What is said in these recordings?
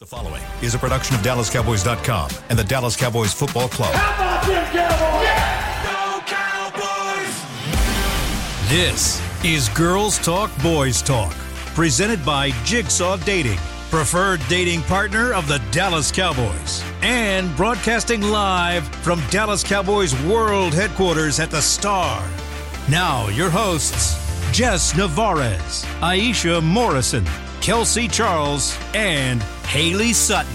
The following is a production of DallasCowboys.com and the Dallas Cowboys Football Club. How about them Cowboys? Go Cowboys! This is Girls Talk Boys Talk, presented by Jigsaw Dating, preferred dating partner of the Dallas Cowboys, and broadcasting live from Dallas Cowboys World Headquarters at the Star. Now, your hosts, Jess Navarez, Aisha Morrison, Kelsey Charles, and Haley Sutton.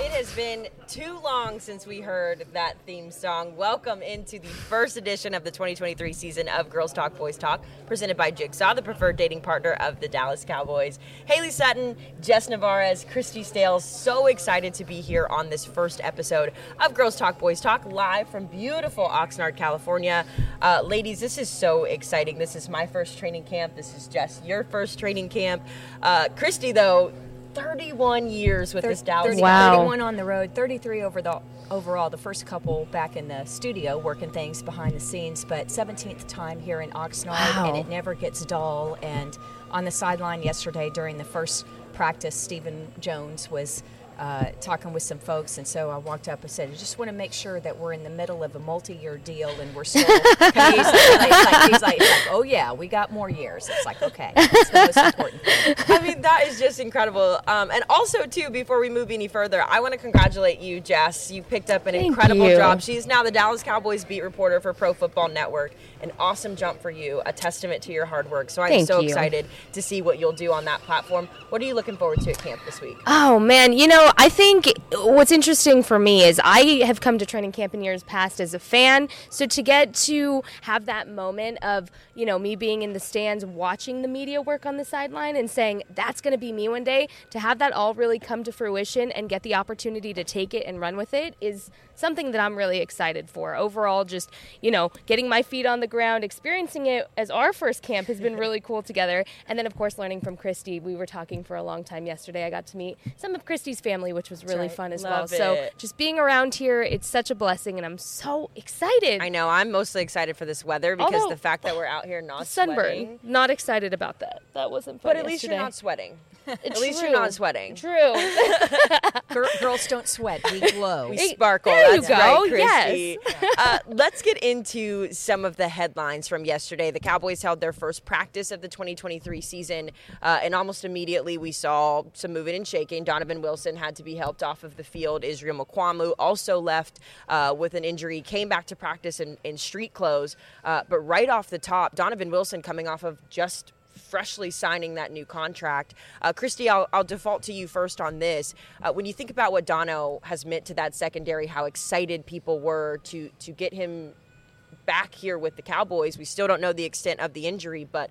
It has been too long since we heard that theme song. Welcome into the first edition of the 2023 season of Girls Talk Boys Talk, presented by Jigsaw, the preferred dating partner of the Dallas Cowboys. Haley Sutton, Jess Navarez, Christy Scales, so excited to be here on this first episode of Girls Talk Boys Talk, live from beautiful Oxnard, California. Uh, ladies, this is so exciting. This is my first training camp. This is Jess, your first training camp. Uh, Christy, though, 31 years with this Dallas. 30, Wow. 31 on the road, 33 over the overall. The first couple back in the studio working things behind the scenes, but 17th time here in Oxnard, Wow. and it never gets dull. And on the sideline yesterday during the first practice, Stephen Jones was. Uh, talking with some folks, and so I walked up and said, "I just want to make sure that we're in the middle of a multi-year deal, and we're still." he's, like, he's, like, he's like, "Oh yeah, we got more years." It's like, okay, that's the most important thing. I mean, that is just incredible. Um, and also, too, before we move any further, I want to congratulate you, Jess. You picked up an Thank incredible you. job. She's now the Dallas Cowboys beat reporter for Pro Football Network. An awesome jump for you, a testament to your hard work. So I'm Thank so you. excited to see what you'll do on that platform. What are you looking forward to at camp this week? Oh man, you know, I think what's interesting for me is I have come to training camp in years past as a fan, so to get to have that moment of, you know, me being in the stands watching the media work on the sideline and saying that's going to be me one day, to have that all really come to fruition and get the opportunity to take it and run with it is something that I'm really excited for. Overall, just, you know, getting my feet on the ground, experiencing it as our first camp has been really cool together. And then, of course, learning from Christy. We were talking for a long time yesterday. I got to meet some of Christy's family, which was really right. fun as Love well. So, just being around here, it's such a blessing, and I'm so excited. I know I'm mostly excited for this weather because Although- the fact that we're out here not Sunburn. sweating. Not excited about that. That wasn't fun. But at least you're not sweating. At True. least you're not sweating. True. Gir- girls don't sweat; we glow. We Hey, sparkle. there you go. right, Yes. Christy. uh, let's get into some of the headlines from yesterday. The Cowboys held their first practice of the 2023 season, uh, and almost immediately we saw some moving and shaking. Donovan Wilson had to be helped off of the field. Israel Mukuamu also left uh, with an injury, came back to practice in, in street clothes. Uh, but right off the top, Donovan Wilson coming off of just freshly signing that new contract. Uh, Christy, I'll, I'll default to you first on this. Uh, when you think about what Dono has meant to that secondary, how excited people were to to get him back here with the Cowboys, we still don't know the extent of the injury, but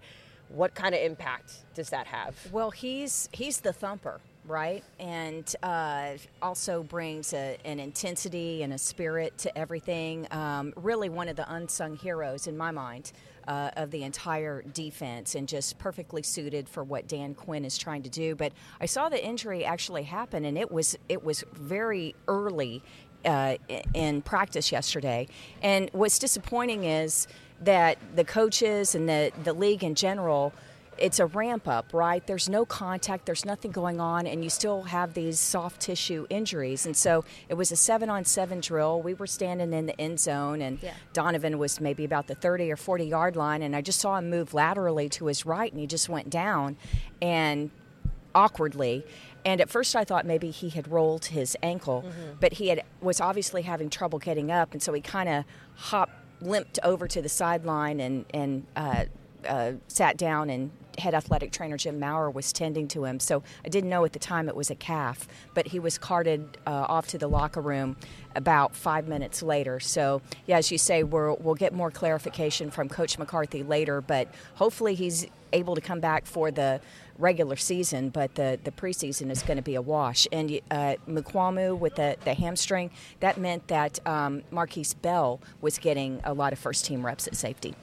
what kind of impact does that have? Well, he's he's the thumper, right? And uh, also brings a, an intensity and a spirit to everything. Um, really, one of the unsung heroes in my mind. Uh, of the entire defense and just perfectly suited for what Dan Quinn is trying to do. But I saw the injury actually happen, and it was it was very early uh, in practice yesterday. And what's disappointing is that the coaches and the the league in general it's a ramp up, right? There's no contact, there's nothing going on, and you still have these soft tissue injuries. And so it was a seven on seven drill. We were standing in the end zone, and Yeah. Donovan was maybe about the 30 or 40 yard line, and I just saw him move laterally to his right, and he just went down and awkwardly. And at first, I thought maybe he had rolled his ankle, but he had was obviously having trouble getting up, and so he kind of hopped, limped over to the sideline, and and uh, uh, sat down and head athletic trainer Jim Maurer was tending to him. So I didn't know at the time it was a calf, but he was carted uh, off to the locker room about five minutes later. So yeah, as you say, we're, we'll get more clarification from Coach McCarthy later, but hopefully he's able to come back for the regular season, but the, the preseason is going to be a wash. And uh, Mukuamu with the, the hamstring, that meant that um, Markquese Bell was getting a lot of first team reps at safety.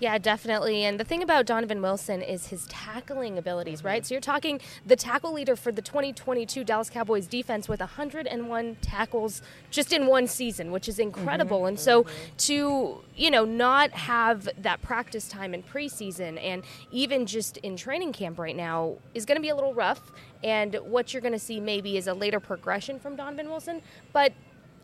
Yeah, definitely. And the thing about Donovan Wilson is his tackling abilities, right? So you're talking the tackle leader for the 2022 Dallas Cowboys defense with 101 tackles just in one season, which is incredible. Mm-hmm. And so to, you know, not have that practice time in preseason and even just in training camp right now is going to be a little rough. And what you're going to see maybe is a later progression from Donovan Wilson. But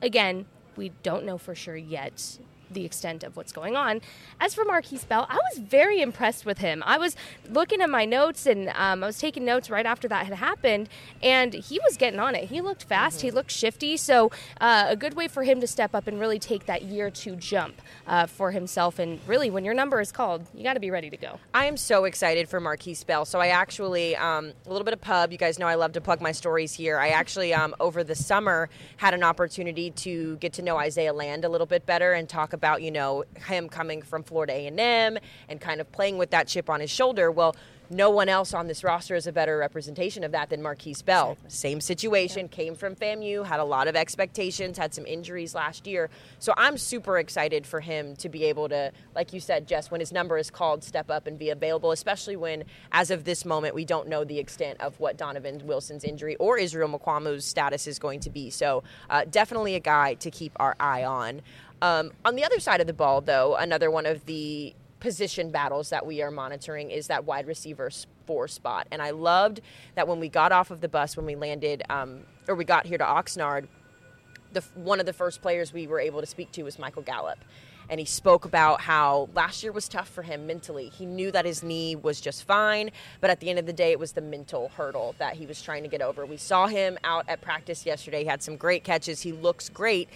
again, we don't know for sure yet the extent of what's going on. As for Markquese Bell, I was very impressed with him. I was looking at my notes and um, I was taking notes right after that had happened, and he was getting on it. He looked fast, mm-hmm. he looked shifty, so uh, a good way for him to step up and really take that year two jump uh, for himself. And really, when your number is called, you got to be ready to go. I am so excited for Markquese Bell. So I actually, um, a little bit of pub. You guys know I love to plug my stories here. I actually, um, over the summer, had an opportunity to get to know Isaiah Land a little bit better and talk about you know him coming from Florida A&M and kind of playing with that chip on his shoulder. Well, no one else on this roster is a better representation of that than Markquese Bell. Exactly. Same situation, yeah. came from FAMU, had a lot of expectations, had some injuries last year. So I'm super excited for him to be able to, like you said, Jess, when his number is called, step up and be available, especially when, as of this moment, we don't know the extent of what Donovan Wilson's injury or Israel Mukuamu's status is going to be. So uh, definitely a guy to keep our eye on. Um, on the other side of the ball, though, another one of the position battles that we are monitoring is that wide receiver four spot. And I loved that when we got off of the bus, when we landed, um, or we got here to Oxnard, the, one of the first players we were able to speak to was Michael Gallup. And he spoke about how last year was tough for him mentally. He knew that his knee was just fine, but at the end of the day, it was the mental hurdle that he was trying to get over. We saw him out at practice yesterday. He had some great catches. He looks great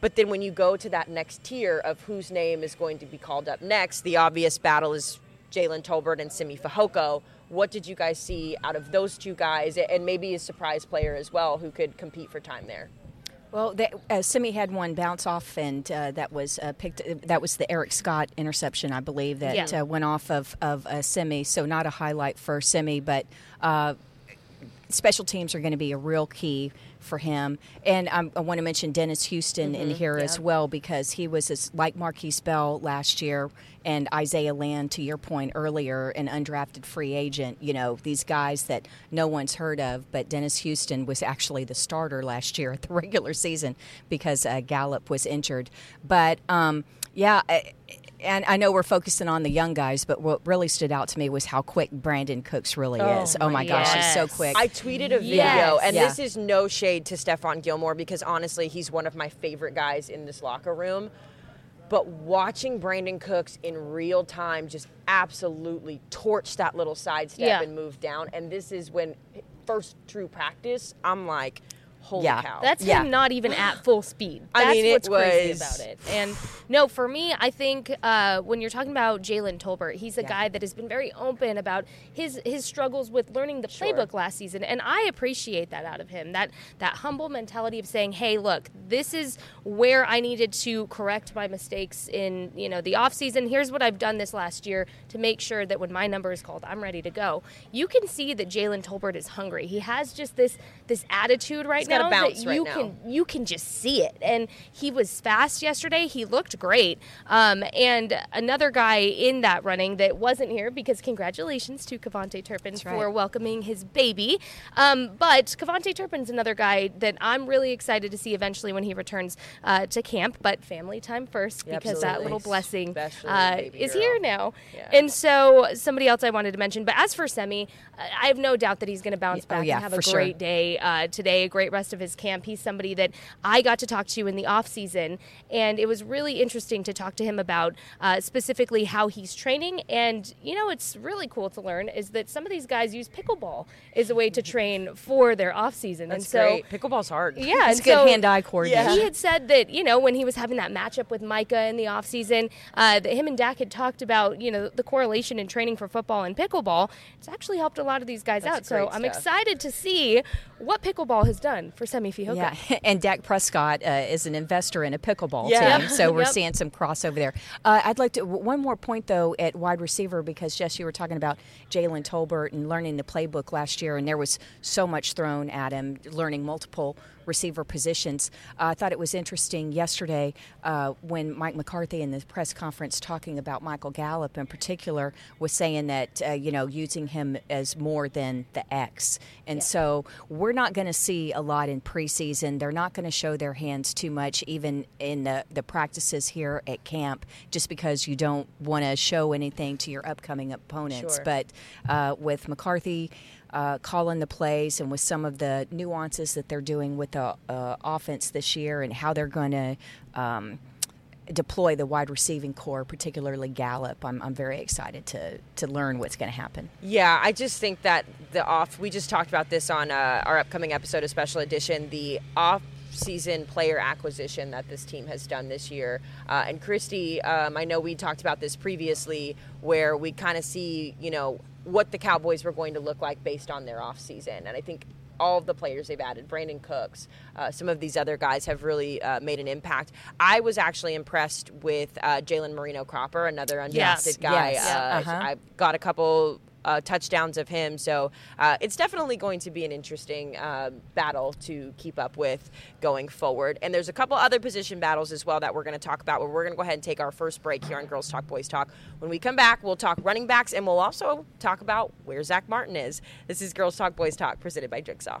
but then when you go to that next tier of whose name is going to be called up next, the obvious battle is Jalen Tolbert and Simi Fehoko. What did you guys see out of those two guys, and maybe a surprise player as well who could compete for time there? Well, they, uh, Simi had one bounce off, and uh, that was uh, picked. That was the Eric Scott interception, I believe, that yeah. Uh, went off of of uh, Simi. So not a highlight for Simi, but uh, special teams are going to be a real key for him. And um, I want to mention Dennis Houston mm-hmm, in here yeah. as well because he was as, like Markquese Bell last year and Isaiah Land, to your point earlier, an undrafted free agent. You know, these guys that no one's heard of, but Dennis Houston was actually the starter last year at the regular season because uh, Gallup was injured. But um, yeah, and I know we're focusing on the young guys, but what really stood out to me was how quick Brandin Cooks really oh is. Oh my gosh, he's so quick. I tweeted a video, yes. and yeah. this is no shade to Stephon Gilmore because honestly, he's one of my favorite guys in this locker room. But watching Brandin Cooks in real time just absolutely torch that little sidestep yeah. and move down. And this is when first true practice, I'm like, holy yeah. cow. That's yeah. him not even at full speed. That's I mean, what's was... crazy about it. And no, for me, I think uh, when you're talking about Jalen Tolbert, he's a yeah. guy that has been very open about his his struggles with learning the sure. playbook last season, and I appreciate that out of him. That that humble mentality of saying, "Hey, look, this is where I needed to correct my mistakes in you know the off season. Here's what I've done this last year to make sure that when my number is called, I'm ready to go." You can see that Jalen Tolbert is hungry. He has just this this attitude right he's now got a bounce you can you can just see it. And he was fast yesterday. He looked great. Um, and another guy in that running that wasn't here because congratulations to KaVontae Turpin right. for welcoming his baby. Um, but KaVontae Turpin's another guy that I'm really excited to see eventually when he returns uh, to camp. But family time first yeah, because absolutely. that little blessing uh, is girl. here now. Yeah. And so somebody else I wanted to mention. But as for Simi, I have no doubt that he's going to bounce back oh, and have a great sure. day uh, today, a great rest of his camp. He's somebody that I got to talk to in the off season, and it was really interesting to talk to him about uh, specifically how he's training. And you know, it's really cool to learn is that some of these guys use pickleball as a way to train for their off season. That's and so, great. Pickleball's hard. Yeah, it's good so, hand-eye coordination. He had said that you know when he was having that matchup with Micah in the off season, uh, that him and Dak had talked about you know the correlation in training for football and pickleball. It's actually helped a lot of these guys That's out. So I'm stuff. excited to see what pickleball has done for Simi Fehoko. Yeah, and Dak Prescott uh, is an investor in a pickleball Yeah. team, so we're Yep. seeing some crossover there. Uh, I'd like to one more point though at wide receiver because Jess, you were talking about Jalen Tolbert and learning the playbook last year, and there was so much thrown at him, learning multiple receiver positions. Uh, I thought it was interesting yesterday uh, when Mike McCarthy in the press conference talking about Michael Gallup in particular was saying that uh, you know using him as more than the X, and yeah. so we're not going to see a lot in preseason. They're not going to show their hands too much, even in the the practices here at camp, just because you don't want to show anything to your upcoming opponents. Sure. But uh, with McCarthy uh, calling the plays and with some of the nuances that they're doing with the uh, offense this year and how they're going to um, deploy the wide receiving core, particularly Gallup. I'm, I'm very excited to, to learn what's going to happen. Yeah, I just think that the off, we just talked about this on uh, our upcoming episode of Special Edition, the off season player acquisition that this team has done this year. Uh, and Christy, um, I know we talked about this previously, where we kind of see, you know, what the Cowboys were going to look like based on their offseason. And I think all of the players they've added, Brandin Cooks, uh, some of these other guys have really uh, made an impact. I was actually impressed with uh, Jalen Moreno Cropper, another undrafted yes. guy. Yes. Uh, uh-huh. I got a couple uh, touchdowns of him. So uh, it's definitely going to be an interesting uh, battle to keep up with going forward. And there's a couple other position battles as well that we're going to talk about. But we're going to go ahead and take our first break here on Girls Talk Boys Talk. When we come back, we'll talk running backs and we'll also talk about where Zack Martin is. This is Girls Talk Boys Talk presented by Jigsaw.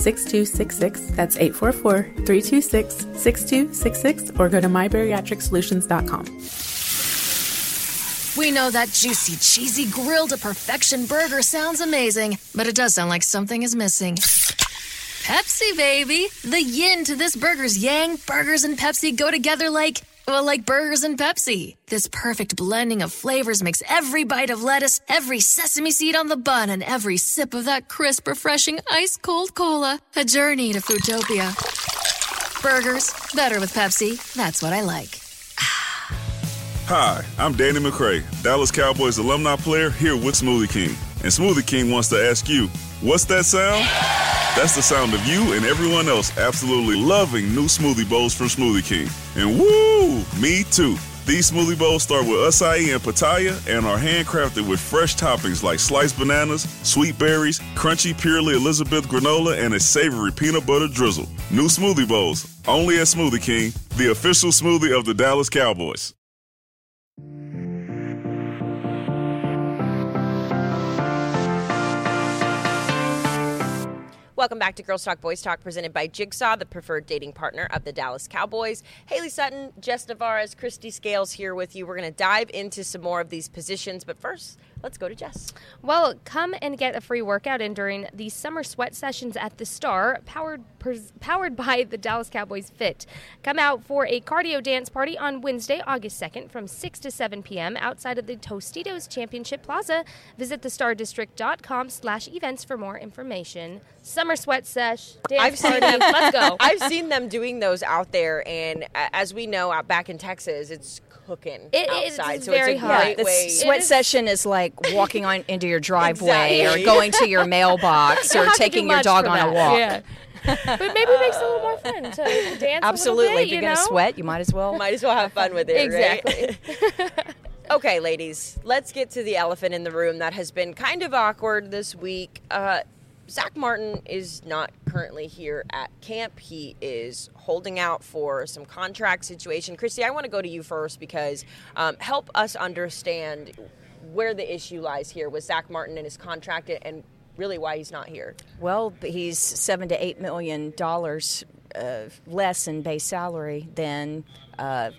6266. That's 844 326 6266 or go to mybariatricsolutions.com. We know that juicy, cheesy, grilled to perfection burger sounds amazing, but it does sound like something is missing. Pepsi, baby! The yin to this burger's yang, burgers and Pepsi go together like well, like burgers and Pepsi. This perfect blending of flavors makes every bite of lettuce, every sesame seed on the bun, and every sip of that crisp, refreshing, ice cold cola a journey to Foodtopia. Burgers, better with Pepsi. That's what I like. Hi, I'm Danny McCray, Dallas Cowboys alumni player here with Smoothie King. And Smoothie King wants to ask you, what's that sound? That's the sound of you and everyone else absolutely loving new smoothie bowls from Smoothie King. And woo, me too. These smoothie bowls start with acai and pitaya and are handcrafted with fresh toppings like sliced bananas, sweet berries, crunchy purely Elizabeth granola, and a savory peanut butter drizzle. New smoothie bowls, only at Smoothie King, the official smoothie of the Dallas Cowboys. Welcome back to Girls Talk Boys Talk, presented by Jigsaw, the preferred dating partner of the Dallas Cowboys. Haley Sutton, Jess Navarez, Christy Scales here with you. We're going to dive into some more of these positions, but first, let's go to Jess. Well, come and get a free workout in during the summer sweat sessions at the Star, powered pers- powered by the Dallas Cowboys Fit. Come out for a cardio dance party on Wednesday, August 2nd from 6 to 7 p.m. outside of the Tostitos Championship Plaza. Visit thestardistrict.com slash events for more information. Summer sweat sesh, dance I've seen party. them. Let's go. I've seen them doing those out there, and uh, as we know, out back in Texas, it's cooking It is outside. so very it's a hot. great the way. sweat is- session is like walking on into your driveway Exactly. or going to your mailbox or don't have to do taking your dog on a walk. Yeah. but maybe it makes it a little more fun to dance. Absolutely. A bit, if you're you going to sweat, you might as well. Might as well have fun with it, right? Exactly. Okay, ladies, let's get to the elephant in the room that has been kind of awkward this week. Uh, Zack Martin is not currently here at camp. He is holding out for some contract situation. Christy, I want to go to you first because um, help us understand where the issue lies here with Zack Martin and his contract and really why he's not here. Well, he's seven to eight million dollars uh, less in base salary than uh,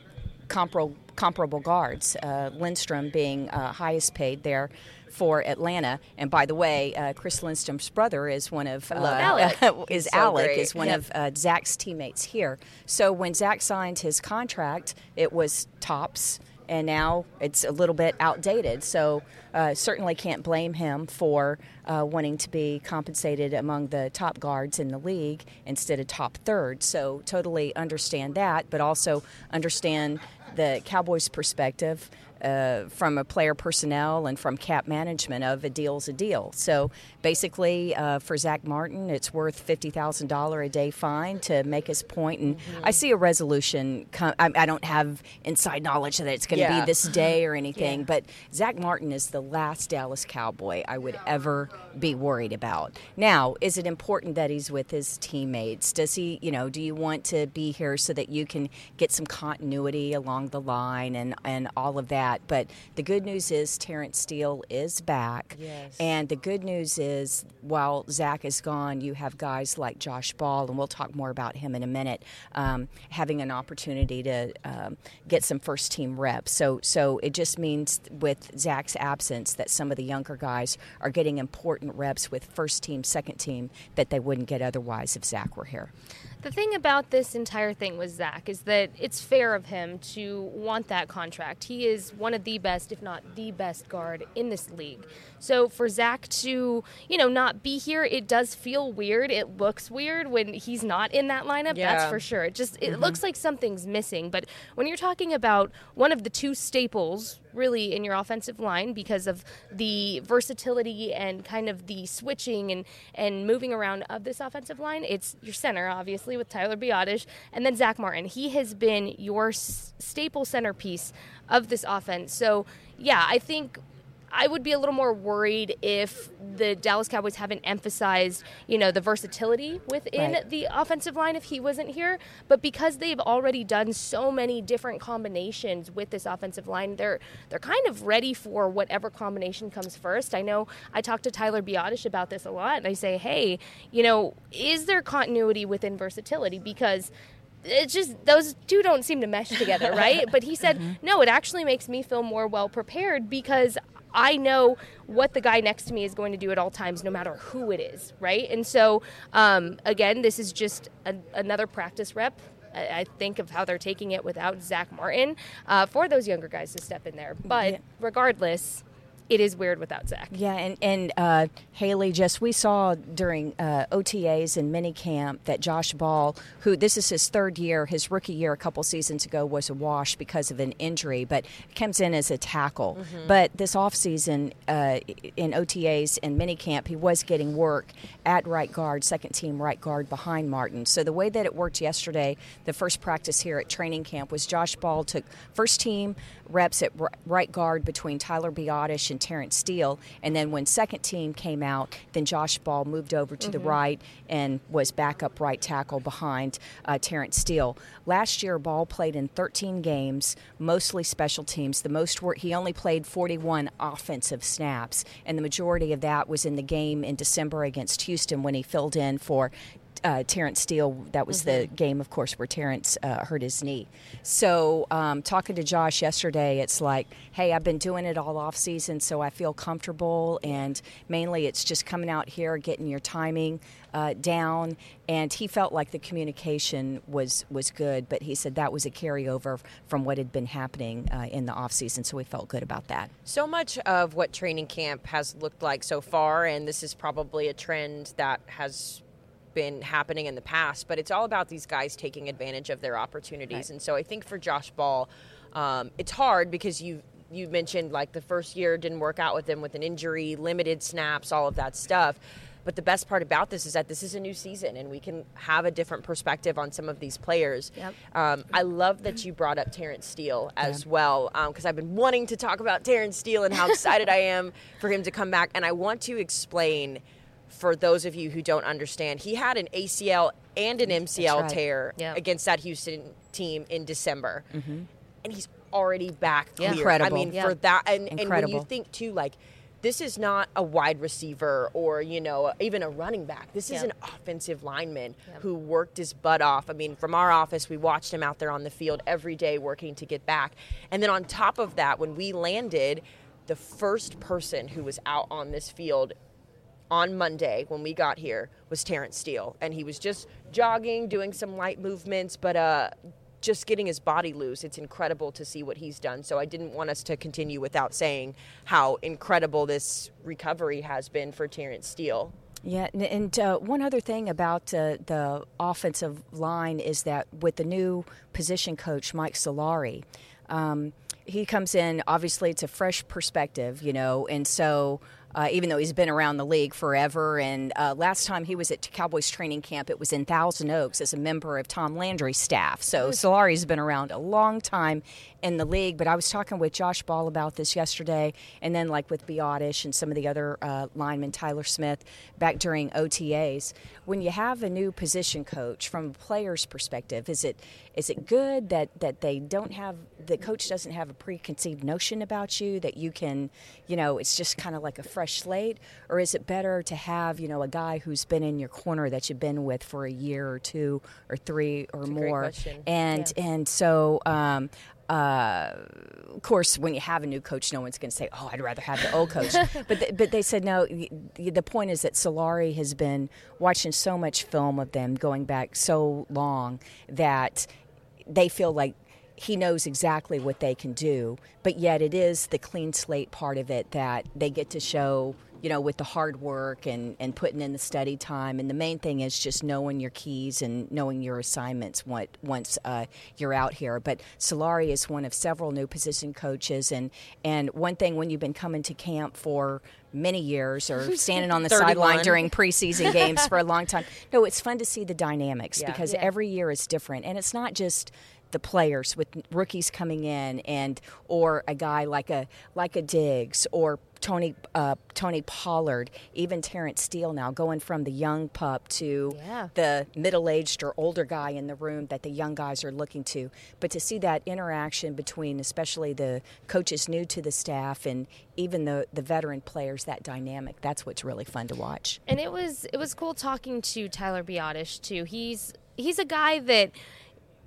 comparable comparable guards. Uh, Lindstrom being uh, highest paid there for Atlanta. And by the way, uh, Chris Lindstrom's brother is one of uh, Alec. is He's so Alec great. is one Yeah. of uh, Zack's teammates here. So when Zack signed his contract, it was tops. And now it's a little bit outdated. So, uh, certainly can't blame him for uh, wanting to be compensated among the top guards in the league instead of top third. So, totally understand that, but also understand the Cowboys' perspective uh, from a player personnel and from cap management of a deal's a deal. So basically, uh, for Zack Martin, it's worth fifty thousand dollar a day fine to make his point. And I see a resolution. Com- I, I don't have inside knowledge that it's going to Yeah. be this day or anything, but Zack Martin is the last Dallas Cowboy I would ever be worried about. Now, is it important that he's with his teammates? Does he, you know, do you want to be here so that you can get some continuity along the line and, and all of that? But the good news is Terrence Steele is back. Yes. And the good news is while Zack is gone, you have guys like Josh Ball, and we'll talk more about him in a minute, um, having an opportunity to um, get some first team reps. So, so it just means with Zack's absence that some of the younger guys are getting important reps with first team, second team that they wouldn't get otherwise if Zack were here. The thing about this entire thing with Zack is that it's fair of him to want that contract. He is one of the best, if not the best guard in this league. So for Zack to, you know, not be here, it does feel weird. It looks weird when he's not in that lineup. That's for sure. It just it mm-hmm. looks like something's missing. But when you're talking about one of the two staples really in your offensive line because of the versatility and kind of the switching and, and moving around of this offensive line. It's your center, obviously, with Tyler Biadasz, and then Zack Martin. He has been your s- staple centerpiece of this offense. So, yeah, I think I would be a little more worried if the Dallas Cowboys haven't emphasized, you know, the versatility within Right. the offensive line if he wasn't here. But because they've already done so many different combinations with this offensive line, they're they're kind of ready for whatever combination comes first. I know I talked to Tyler Biadasz about this a lot, and I say, hey, you know, is there continuity within versatility? Because it's just those two don't seem to mesh together, right? but he said, mm-hmm. no, it actually makes me feel more well prepared because I know what the guy next to me is going to do at all times, no matter who it is, right? And so, um, again, this is just a, another practice rep. I I think of how they're taking it without Zack Martin uh, for those younger guys to step in there. But Yeah. regardless, it is weird without Zack. Yeah, and and uh, Haley, just we saw during uh, OTAs and minicamp that Josh Ball, who this is his third year, his rookie year a couple seasons ago was a wash because of an injury, but comes in as a tackle. But this offseason uh, in OTAs and minicamp, he was getting work at right guard, second team right guard behind Martin. So the way that it worked yesterday, the first practice here at training camp was Josh Ball took first team reps at right guard between Tyler Biadasz and Terrence Steele. And then when second team came out, then Josh Ball moved over to the right and was backup right tackle behind uh, Terrence Steele. Last year, Ball played in 13 games, mostly special teams. The most work, he only played 41 offensive snaps, and the majority of that was in the game in December against Houston when he filled in for uh, Terrence Steele. That was the game, of course, where Terrence uh, hurt his knee. So, um, talking to Josh yesterday, it's like, hey, I've been doing it all off season, so I feel comfortable. And mainly, it's just coming out here, getting your timing uh, down. And he felt like the communication was was good, but he said that was a carryover from what had been happening uh, in the off season. So we felt good about that. So much of what training camp has looked like so far, and this is probably a trend that has been happening in the past, but it's all about these guys taking advantage of their opportunities. And so I think for Josh Ball, um, it's hard because you you mentioned like the first year didn't work out with him with an injury, limited snaps, all of that stuff. But the best part about this is that this is a new season and we can have a different perspective on some of these players. Yep. Um, I love that you brought up Terrence Steele as well because I've been wanting to talk about Terrence Steele and how excited I am for him to come back. And I want to explain for those of you who don't understand, he had an ACL and an MCL right. tear Yep. against that Houston team in December. Mm-hmm. And he's already back Yeah. Incredible. I mean, Yeah. for that, and, and when you think too, like, this is not a wide receiver or, you know, even a running back. This is an offensive lineman who worked his butt off. I mean, from our office, we watched him out there on the field every day working to get back. And then on top of that, when we landed, the first person who was out on this field on Monday when we got here was Terrence Steele, and he was just jogging, doing some light movements, but uh, just getting his body loose. It's incredible to see what he's done. So I didn't want us to continue without saying how incredible this recovery has been for Terrence Steele. Yeah, and, uh, one other thing about uh, the offensive line is that with the new position coach, Mike Solari, um, he comes in, obviously, it's a fresh perspective, you know, and so. Uh, even though he's been around the league forever, and uh, last time he was at Cowboys training camp, it was in Thousand Oaks as a member of Tom Landry's staff. So Solari's been around a long time in the league. But I was talking with Josh Ball about this yesterday, and then like with Biadasz and some of the other uh, linemen, Tyler Smith, back during OTAs. When you have a new position coach, from a player's perspective, is it is it good that that they don't have the coach doesn't have a preconceived notion about you that you can, you know, it's just kind of like a fresh slate, or is it better to have you know a guy who's been in your corner that you've been with for a year or two or three or great more, and and so. Um, uh, of course, when you have a new coach, no one's going to say, "Oh, I'd rather have the old coach." but th- but they said no. The point is that Solari has been watching so much film of them going back so long that they feel like he knows exactly what they can do. But yet, it is the clean slate part of it that they get to show. You know, with the hard work and, and putting in the study time, and the main thing is just knowing your keys and knowing your assignments what, once uh, you're out here. But Solari is one of several new position coaches, and and one thing when you've been coming to camp for many years or standing on the 31. sideline during preseason games for a long time, no, it's fun to see the dynamics Yeah. because Yeah. every year is different, and it's not just the players with rookies coming in and or a guy like a like a Diggs or Tony uh, Tony Pollard, even Terrence Steele now going from the young pup to Yeah. the middle aged or older guy in the room that the young guys are looking to. But to see that interaction between especially the coaches new to the staff and even the the veteran players, that dynamic, that's what's really fun to watch. And it was it was cool talking to Tyler Biadasz too. He's he's a guy that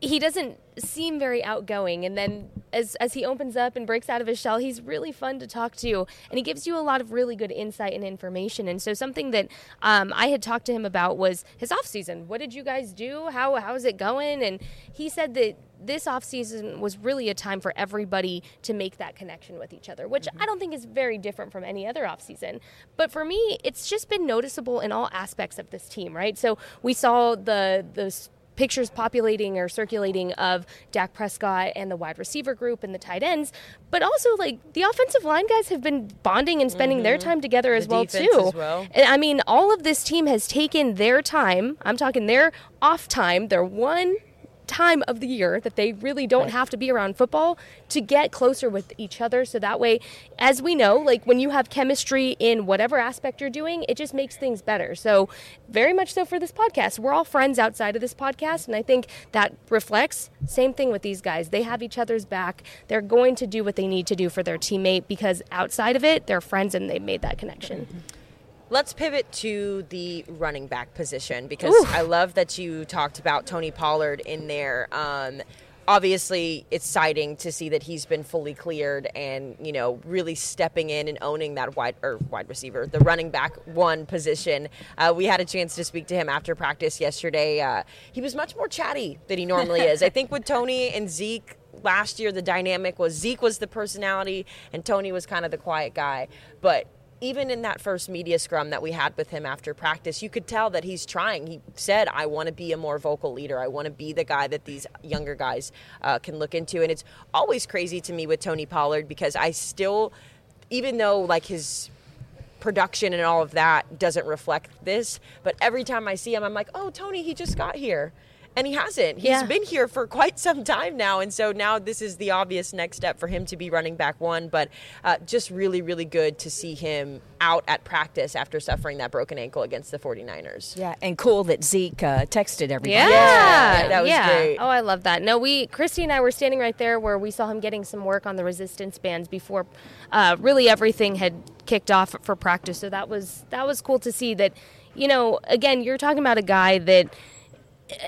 he doesn't seem very outgoing and then as as he opens up and breaks out of his shell he's really fun to talk to and he gives you a lot of really good insight and information and so something that um, i had talked to him about was his off season. What did you guys do? How how's it going? And he said that this off season was really a time for everybody to make that connection with each other which i don't think is very different from any other off season. But for me it's just been noticeable in all aspects of this team right? So we saw the the pictures populating or circulating of Dak Prescott and the wide receiver group and the tight ends, but also like the offensive line guys have been bonding and spending their time together as Mm-hmm. The well too. as well. And I mean, all of this team has taken their time. I'm talking their off time, their one time of the year that they really don't have to be around football to get closer with each other. So that way as we know like when you have chemistry in whatever aspect you're doing it just makes things better. So very much so for this podcast. We're all friends outside of this podcast and i think that reflects same thing with these guys. They have each other's back. They're going to do what they need to do for their teammate because outside of it they're friends and they've made that connection mm-hmm. Let's pivot to the running back position because I love that you talked about Tony Pollard in there. Um, obviously, it's exciting to see that he's been fully cleared and you know really stepping in and owning that wide or wide receiver, the running back one position. Uh, we had a chance to speak to him after practice yesterday. Uh, he was much more chatty than he normally is. I think with Tony and Zeke last year, the dynamic was Zeke was the personality and Tony was kind of the quiet guy, but even in that first media scrum that we had with him after practice, you could tell that he's trying. He said, I want to be a more vocal leader. I want to be the guy that these younger guys uh, can look into. And it's always crazy to me with Tony Pollard because I still, even though like his production and all of that doesn't reflect this. But every time I see him, I'm like, oh, Tony, he just got here. And he hasn't. He's Yeah. been here for quite some time now. And so now this is the obvious next step for him to be running back one. But uh, just really, really good to see him out at practice after suffering that broken ankle against the 49ers. Yeah, and cool that Zeke uh, texted everybody. Yeah. Yeah, that was yeah. great. Oh, I love that. No, we, Christy and I were standing right there where we saw him getting some work on the resistance bands before uh, really everything had kicked off for practice. So that was that was cool to see that. You know, again, you're talking about a guy that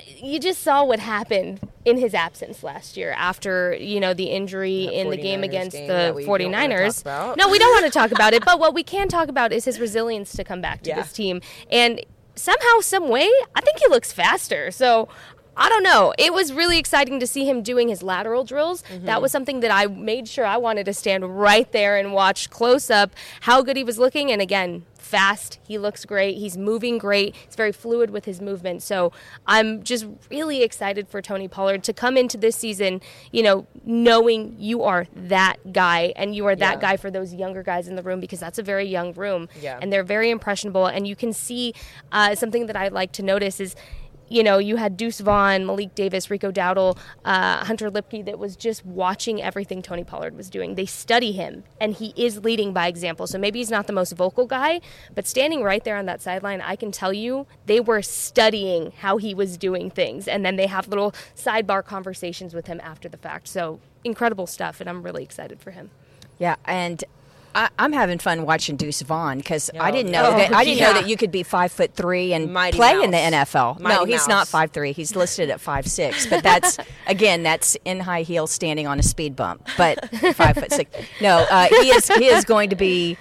you just saw what happened in his absence last year after you know the injury in the game against game the that we don't 49ers. talk about. No, we don't want to talk about it, but what we can talk about is his resilience to come back to Yeah. this team. And somehow, some way, I think he looks faster. So I don't know. It was really exciting to see him doing his lateral drills. Mm-hmm. That was something that I made sure I wanted to stand right there and watch close up how good he was looking. And again, fast. He looks great. He's moving great. He's very fluid with his movement. So I'm just really excited for Tony Pollard to come into this season, you know, knowing you are that guy and you are that Yeah. guy for those younger guys in the room because that's a very young room. Yeah. And they're very impressionable. And you can see uh, something that I like to notice is you know, you had Deuce Vaughn, Malik Davis, Rico Dowdle, uh, Hunter Luepke that was just watching everything Tony Pollard was doing. They study him, and he is leading by example. So maybe he's not the most vocal guy, but standing right there on that sideline, I can tell you they were studying how he was doing things. And then they have little sidebar conversations with him after the fact. So incredible stuff, and I'm really excited for him. Yeah, and I, I'm having fun watching Deuce Vaughn because I Oh, didn't know oh, that I didn't know that you could be five foot three and Mighty play in the Mouse. NFL. no, Mighty he's not Mouse. five three. He's listed at five six. But that's again, that's in high heels standing on a speed bump. But five foot six. No, uh, he is he is going to be.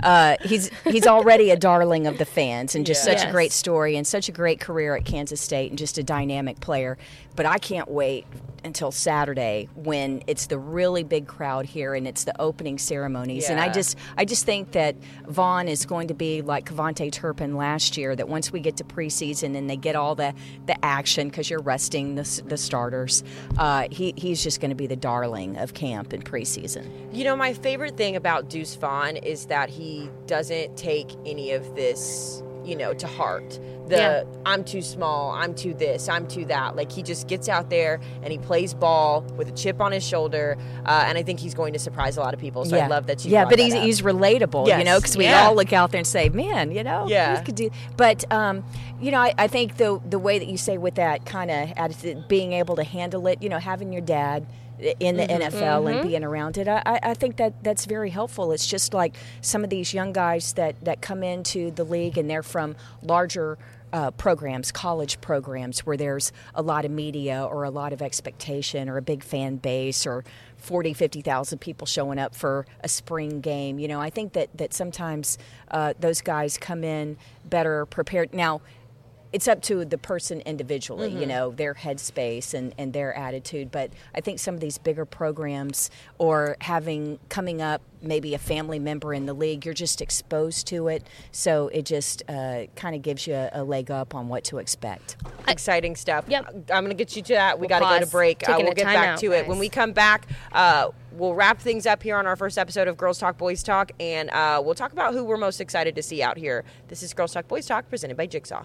Uh, he's he's already a darling of the fans and just Yeah. such a great story and such a great career at Kansas State and just a dynamic player. But I can't wait until Saturday when it's the really big crowd here and it's the opening ceremonies. And I just I just think that Vaughn is going to be like KaVontae Turpin last year. That once we get to preseason and they get all the the action because you're resting the, the starters, uh, he he's just going to be the darling of camp in preseason. You know, my favorite thing about Deuce Vaughn is that he doesn't take any of this, you know, to heart. The Yeah. I'm too small, I'm too this, I'm too that. Like he just gets out there and he plays ball with a chip on his shoulder, uh, and I think he's going to surprise a lot of people. So I love that you. Yeah, but that he's up. he's relatable, you know, because we Yeah. all look out there and say, "Man, you know, Yeah. could do." But um, you know, I, I think the the way that you say with that kind of being able to handle it, you know, having your dad in the Mm-hmm. NFL and being around it, I, I I think that that's very helpful. It's just like some of these young guys that that come into the league and they're from larger uh, programs, college programs, where there's a lot of media or a lot of expectation or a big fan base or 40, 50,000 people showing up for a spring game. You know, I think that, that sometimes uh, those guys come in better prepared. Now, it's up to the person individually, you know, their headspace and, and their attitude. But I think some of these bigger programs or having coming up maybe a family member in the league, you're just exposed to it. So it just uh, kind of gives you a, a leg up on what to expect. exciting stuff. Yep. I'm going to get you to that. We We'll got to go to break. Uh, we'll get back timeout, to it. When we come back, uh, we'll wrap things up here on our first episode of Girls Talk Boys Talk, and uh, we'll talk about who we're most excited to see out here. This is Girls Talk Boys Talk presented by Jigsaw.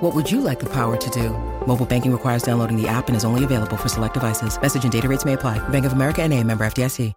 What would you like the power to do? Mobile banking requires downloading the app and is only available for select devices. Message and data rates may apply. Bank of America and a member FDIC.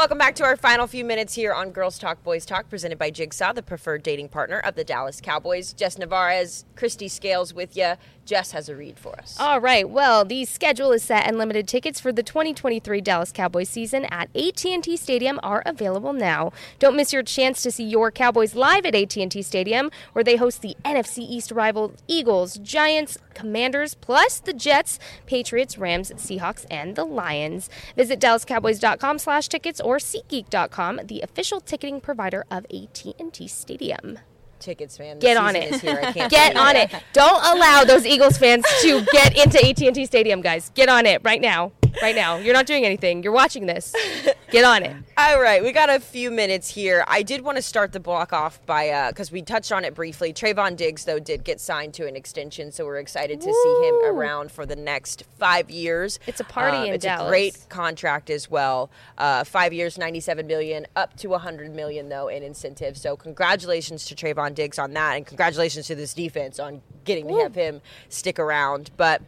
Welcome back to our final few minutes here on Girls Talk Boys Talk, presented by Jigsaw, the preferred dating partner of the Dallas Cowboys. Jess Navarez, Christy Scales with you. Jess has a read for us. All right. Well, the schedule is set, and limited tickets for the 2023 Dallas Cowboys season at AT&T Stadium are available now. Don't miss your chance to see your Cowboys live at AT&T Stadium, where they host the NFC East rival Eagles, Giants, Commanders, plus the Jets, Patriots, Rams, Seahawks, and the Lions. Visit DallasCowboys.com slash tickets or SeatGeek.com, the official ticketing provider of AT&T Stadium tickets, man. Get on it. get on it. Don't allow those Eagles fans to get into AT&T Stadium, guys. Get on it right now. Right now. You're not doing anything. You're watching this. Get on it. All right, we got a few minutes here. I did want to start the block off by because uh, we touched on it briefly. Trevon Diggs, though, did get signed to an extension, so we're excited to Woo. see him around for the next five years. It's a party um, in it's Dallas. a great contract as well. Uh, five years, 97 million, up to 100 million though in incentives. So congratulations to Trevon Diggs on that, and congratulations to this defense on getting Woo. to have him stick around. But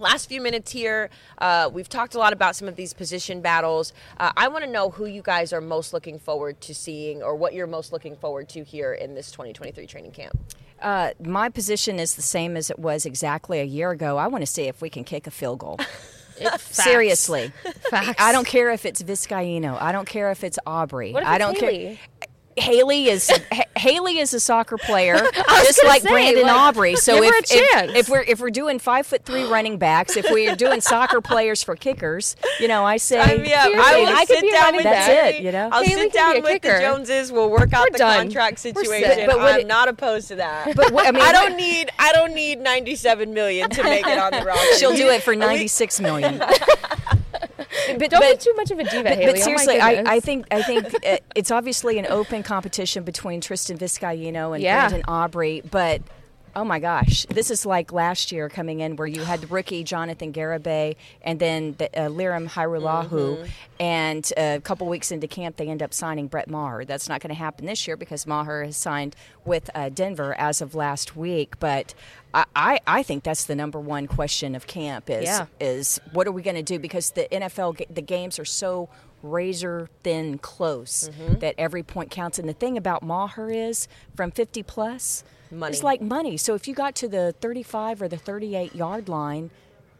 last few minutes here uh, we've talked a lot about some of these position battles uh, i want to know who you guys are most looking forward to seeing or what you're most looking forward to here in this 2023 training camp uh, my position is the same as it was exactly a year ago i want to see if we can kick a field goal Seriously, Facts. I don't care if it's Vizcaino. I don't care if it's Aubrey. What if I don't Haley? care. Haley is Haley is a soccer player, just like say, Brandon like, Aubrey. So if, if if we're if we're doing five foot three running backs, if we're doing soccer players for kickers, you know, I say I yeah, I will I sit down with That's it, you know? I'll Haley sit down with the. Joneses. We'll work out We're the done. contract situation. But what I'm it- not opposed to that. But what- I mean, I don't need I don't need 97 million to make it on the roster. she'll do it for ninety six million. but, Don't but- be too much of a diva, But, Haley. but Oh seriously, I. I think I think uh, it's obviously an open competition between Tristan Vizcaino and Yeah. Brandon Aubrey, but. Oh my gosh! This is like last year coming in, where you had the rookie Jonathan Garibay and then the, uh, Lirim Hajrullahu, Mm-hmm. and uh, a couple weeks into camp, they end up signing Brett Maher. That's not going to happen this year because Maher has signed with uh, Denver as of last week. But I, I, I think that's the number one question of camp is Yeah. is what are we going to do because the NFL the games are so razor thin close Mm-hmm. that every point counts. And the thing about Maher is from 50 plus, Money. it's like money. So if you got to the 35 or the 38 yard line,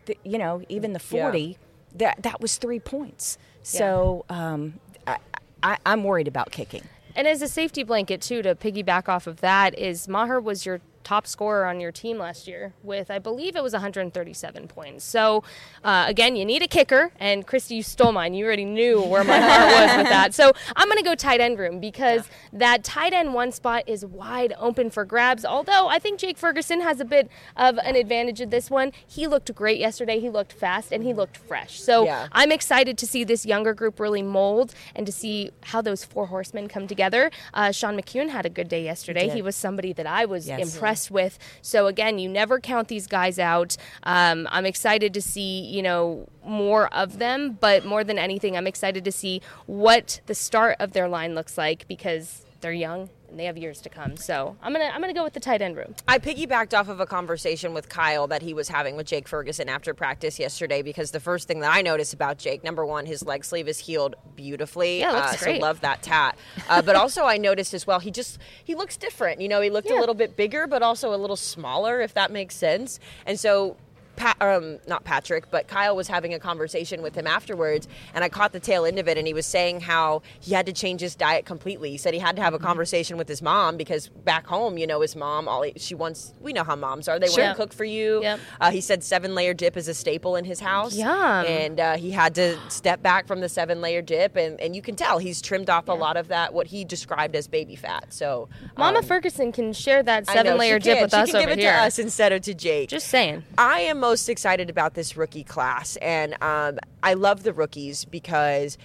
the, you know, even the Yeah. 40, that that was three points. So um, I, I, I'm worried about kicking. And as a safety blanket too, to piggyback off of that, is Maher was your top scorer on your team last year with I believe it was 137 points. So uh, again, you need a kicker, and Christy, you stole mine. You already knew where my heart was with that. So I'm going to go tight end room because that tight end one spot is wide open for grabs. Although I think Jake Ferguson has a bit of an advantage in this one. He looked great yesterday. He looked fast and he looked fresh. So Yeah. I'm excited to see this younger group really mold and to see how those four horsemen come together. Uh, Sean McKeon had a good day yesterday. did. He was somebody that I was Yes. impressed impressed with. So again, you never count these guys out. Um, I'm excited to see you know more of them, but more than anything, I'm excited to see what the start of their line looks like because they're young and they have years to come. So I'm gonna I'm gonna go with the tight end room. I piggybacked off of a conversation with Kyle that he was having with Jake Ferguson after practice yesterday because the first thing that I noticed about Jake, number one, his leg sleeve is healed beautifully. Yeah, looks uh, great. So love that tat. Uh, but also I noticed as well, he just he looks different. You know, he looked a little bit bigger, but also a little smaller, if that makes sense. And so. Um, not Patrick, but Kyle was having a conversation with him afterwards, and I caught the tail end of it. And he was saying how he had to change his diet completely. He said he had to have a Mm-hmm. conversation with his mom because back home, you know, his mom, all he, she wants. We know how moms are; they Sure. want to cook for you. Yep. Uh, he said seven layer dip is a staple in his house. And uh, he had to step back from the seven layer dip, and, and you can tell he's trimmed off a lot of that what he described as baby fat. So, Mama um, Ferguson can share that I know, seven layer dip with she us can over give it here. to us instead of to Jake. Just saying. I am most excited about this rookie class, and um, I love the rookies because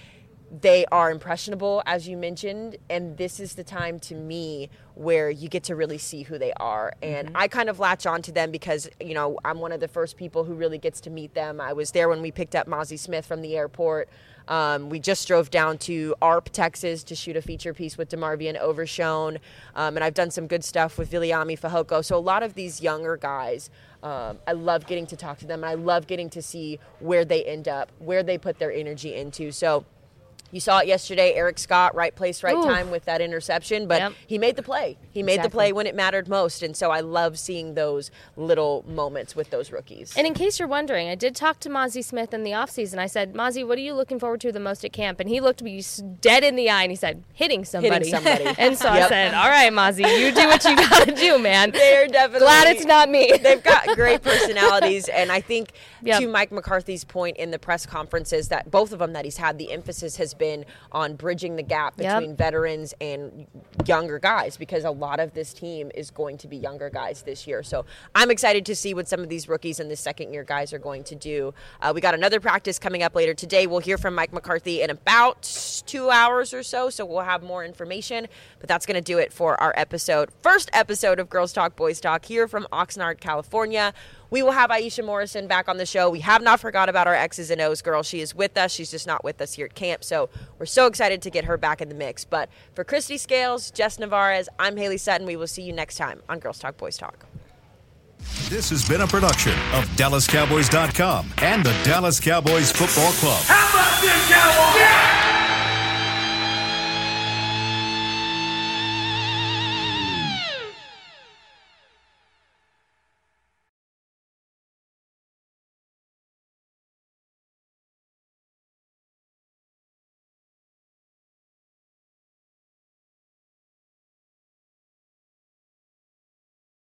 they are impressionable, as you mentioned, and this is the time to me where you get to really see who they are. And I kind of latch on to them because, you know, I'm one of the first people who really gets to meet them. I was there when we picked up Mazi Smith from the airport. Um, we just drove down to ARP, Texas to shoot a feature piece with DeMarvion Overshown. Um, and I've done some good stuff with Viliami Fehoko. So a lot of these younger guys, um, I love getting to talk to them. I love getting to see where they end up, where they put their energy into. So you saw it yesterday. Eric Scott, right place, right Ooh. time with that interception, but Yep. he made the play. He made the play when it mattered most. And so I love seeing those little moments with those rookies. And in case you're wondering, I did talk to Mazi Smith in the offseason. I said, Mazi, what are you looking forward to the most at camp? And he looked me dead in the eye and he said, hitting somebody. somebody. and so I said, all right, Mazi, you do what you got to do, man. They're definitely Glad it's not me. They've got great personalities, and I think Yep. to Mike McCarthy's point in the press conferences that both of them that he's had, the emphasis has been on bridging the gap Yep. between veterans and younger guys because a lot of this team is going to be younger guys this year. So I'm excited to see what some of these rookies and the second year guys are going to do. Uh, we got another practice coming up later today. We'll hear from Mike McCarthy in about two hours or so, so we'll have more information. But that's going to do it for our episode, first episode of Girls Talk Boys Talk here from Oxnard, California. We will have Aisha Morrison back on the show. We have not forgot about our X's and O's girl. She is with us. She's just not with us here at camp. So we're so excited to get her back in the mix. But for Christy Scales, Jess Navarez, I'm Haley Sutton. We will see you next time on Girls Talk Boys Talk. This has been a production of DallasCowboys.com and the Dallas Cowboys Football Club. How about this, Cowboys? Yeah!